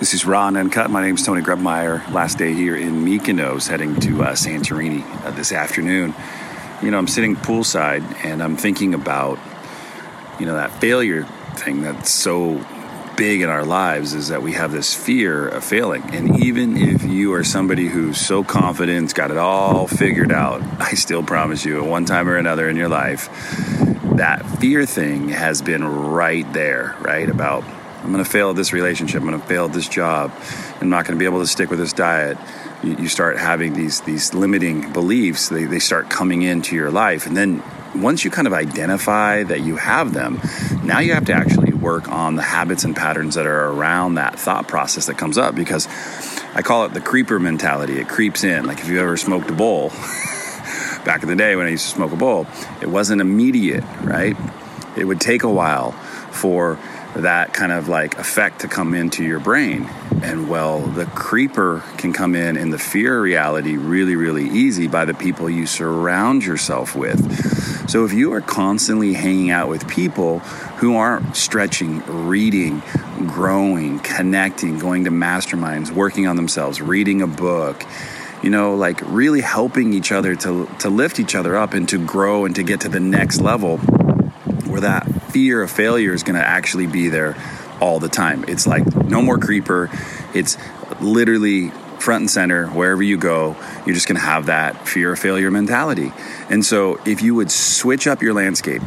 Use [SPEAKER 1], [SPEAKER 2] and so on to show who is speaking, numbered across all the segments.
[SPEAKER 1] This is Raw and Uncut. My name is Tony Grebmeier. Last day here in Mykonos, heading to uh, Santorini uh, this afternoon. You know, I'm sitting poolside and I'm thinking about, you know, that failure thing that's so big in our lives is that we have this fear of failing. And even if you are somebody who's so confident, got it all figured out, I still promise you, at one time or another in your life, that fear thing has been right there, right? About I'm going to fail at this relationship. I'm going to fail at this job. I'm not going to be able to stick with this diet. You, you start having these these limiting beliefs. They, they start coming into your life, and then once you kind of identify that you have them, now you have to actually work on the habits and patterns that are around that thought process that comes up. Because I call it the creeper mentality. It creeps in. Like if you ever smoked a bowl. back in the day when I used to smoke a bowl, it wasn't immediate, right? It would take a while for that kind of like effect to come into your brain. And well, the creeper can come in in the fear reality really, really easy by the people you surround yourself with. So if you are constantly hanging out with people who aren't stretching, reading, growing, connecting, going to masterminds, working on themselves, reading a book, you know, like really helping each other to, to lift each other up and to grow and to get to the next level where that fear of failure is going to actually be there all the time. It's like no more creeper. It's literally front and center wherever you go you're just going to have that fear of failure mentality and so if you would switch up your landscape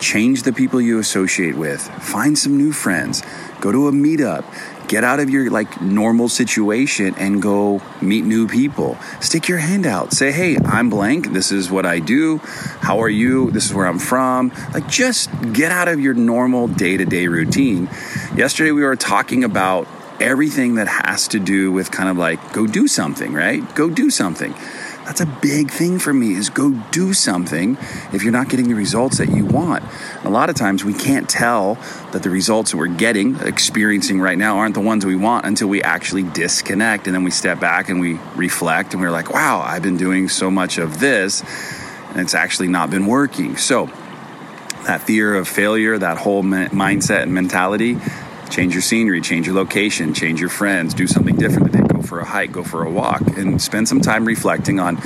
[SPEAKER 1] change the people you associate with find some new friends go to a meetup get out of your like normal situation and go meet new people. Stick your hand out. Say hey i'm blank. This is what i do. How are you? This is where i'm from. Like just get out of your normal day-to-day routine. Yesterday we were talking about everything that has to do with kind of like go do something right? Go do something that's a big thing for me is go do something if you're not getting the results that you want. A lot of times we can't tell that the results that we're getting, experiencing right now aren't the ones we want until we actually disconnect and then we step back and we reflect and we're like, "Wow, I've been doing so much of this and it's actually not been working." So, that fear of failure, that whole mindset and mentality, change your scenery, change your location, change your friends, do something different today Go for a hike, go for a walk, and spend some time reflecting on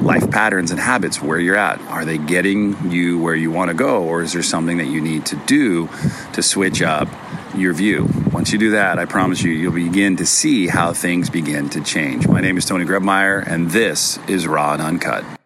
[SPEAKER 1] life patterns and habits where you're at. Are they getting you where you want to go, or is there something that you need to do to switch up your view? Once you do that, I promise you, you'll begin to see how things begin to change. My name is Tony Grebmeier, and this is Raw and Uncut.